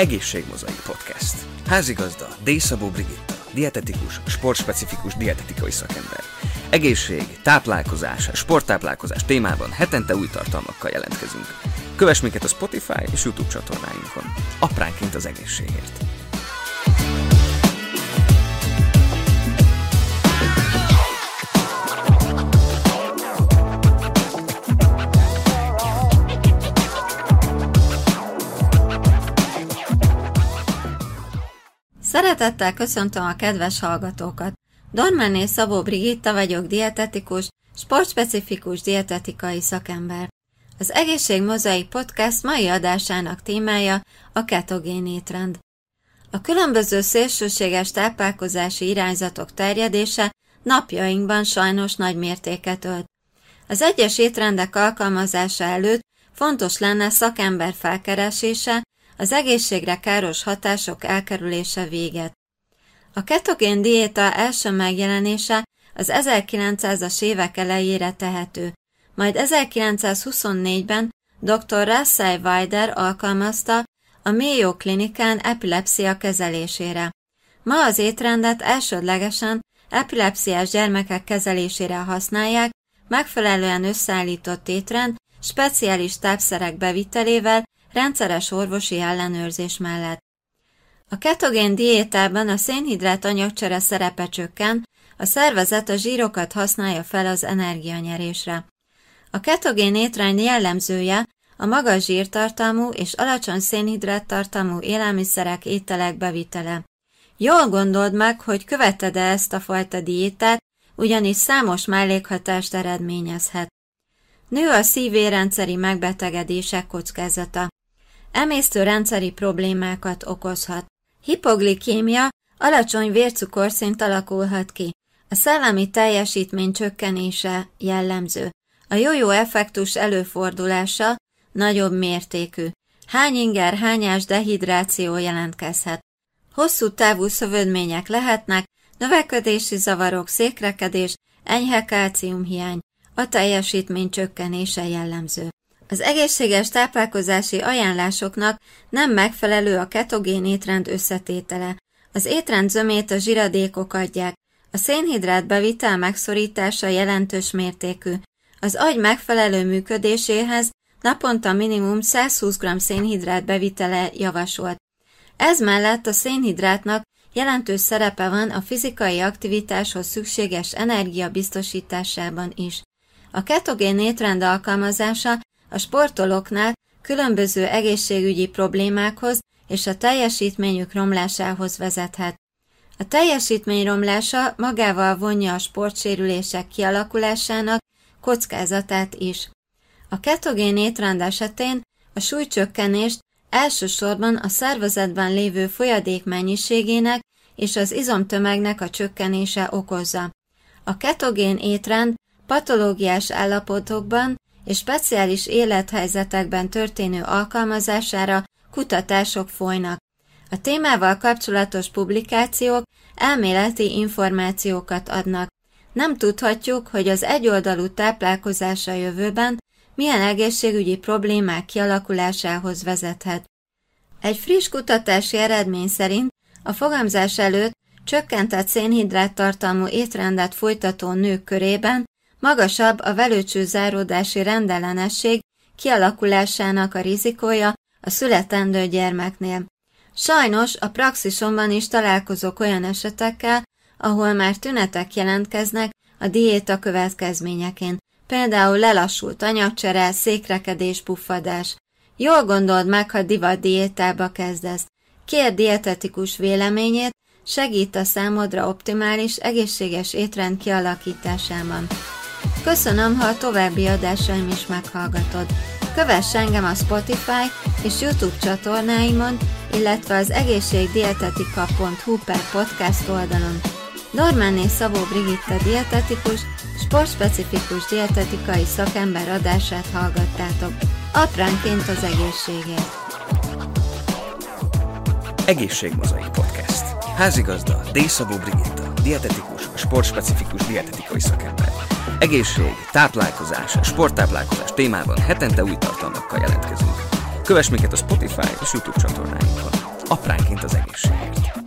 Egészségmozaik Podcast. Házigazda Dészabó Brigitta, dietetikus, sportspecifikus dietetikai szakember. Egészség, táplálkozás, sporttáplálkozás témában hetente új tartalmakkal jelentkezünk. Kövess minket a Spotify és YouTube csatornáinkon. Apránként az egészségért. Szeretettel köszöntöm a kedves hallgatókat. Dormáné Szabó Brigitta vagyok, dietetikus, sportspecifikus dietetikai szakember. Az Egészség Mozaik Podcast mai adásának témája a ketogén étrend. A különböző szélsőséges táplálkozási irányzatok terjedése napjainkban sajnos nagy mértéket ölt. Az egyes étrendek alkalmazása előtt fontos lenne szakember felkeresése, az egészségre káros hatások elkerülése véget. A ketogén diéta első megjelenése az 1900-as évek elejére tehető, majd 1924-ben dr. Russell Weider alkalmazta a Mayo Klinikán epilepsia kezelésére. Ma az étrendet elsődlegesen epilepsziás gyermekek kezelésére használják, megfelelően összeállított étrend, speciális tápszerek bevitelével rendszeres orvosi ellenőrzés mellett. A ketogén diétában a szénhidrát anyagcsere szerepe csökken, a szervezet a zsírokat használja fel az energianyerésre. A ketogén étrend jellemzője a magas zsírtartalmú és alacsony szénhidráttartalmú élelmiszerek ételek bevitele. Jól gondold meg, hogy követed-e ezt a fajta diétát, ugyanis számos mellékhatást eredményezhet. Nő a szívérendszeri megbetegedések kockázata emésztő rendszeri problémákat okozhat. Hipoglikémia alacsony vércukorszint alakulhat ki. A szellemi teljesítmény csökkenése jellemző. A jó-jó effektus előfordulása nagyobb mértékű. Hány inger, hányás dehidráció jelentkezhet. Hosszú távú szövődmények lehetnek, növekedési zavarok, székrekedés, enyhe kálciumhiány, a teljesítmény csökkenése jellemző. Az egészséges táplálkozási ajánlásoknak nem megfelelő a ketogén étrend összetétele. Az étrend zömét a zsiradékok adják. A szénhidrát bevitel megszorítása jelentős mértékű. Az agy megfelelő működéséhez naponta minimum 120 g szénhidrát bevitele javasolt. Ez mellett a szénhidrátnak jelentős szerepe van a fizikai aktivitáshoz szükséges energia biztosításában is. A ketogén étrend alkalmazása a sportolóknál különböző egészségügyi problémákhoz és a teljesítményük romlásához vezethet. A teljesítmény romlása magával vonja a sportsérülések kialakulásának kockázatát is. A ketogén étrend esetén a súlycsökkenést elsősorban a szervezetben lévő folyadék mennyiségének és az izomtömegnek a csökkenése okozza. A ketogén étrend patológiás állapotokban és speciális élethelyzetekben történő alkalmazására kutatások folynak. A témával kapcsolatos publikációk elméleti információkat adnak. Nem tudhatjuk, hogy az egyoldalú táplálkozása jövőben milyen egészségügyi problémák kialakulásához vezethet. Egy friss kutatási eredmény szerint a fogamzás előtt csökkentett szénhidrát tartalmú étrendet folytató nők körében magasabb a velőcső záródási rendellenesség kialakulásának a rizikója a születendő gyermeknél. Sajnos a praxisomban is találkozok olyan esetekkel, ahol már tünetek jelentkeznek a diéta következményeként, például lelassult anyagcsere, székrekedés, puffadás. Jól gondold meg, ha divat diétába kezdesz. Kér dietetikus véleményét, segít a számodra optimális, egészséges étrend kialakításában. Köszönöm, ha a további adásaim is meghallgatod. Kövess engem a Spotify és YouTube csatornáimon, illetve az egészségdietetika.hu per podcast oldalon. Normáné Szabó Brigitta dietetikus, sportspecifikus dietetikai szakember adását hallgattátok. Apránként az egészségért. Egészségmozaik Podcast. Házigazda Dészabó Brigitta, dietetikus, sportspecifikus dietetikai szakember. Egészség, táplálkozás, sporttáplálkozás témában hetente új tartalmakkal jelentkezünk. Kövess minket a Spotify és YouTube csatornáinkon. apránként az egészségért.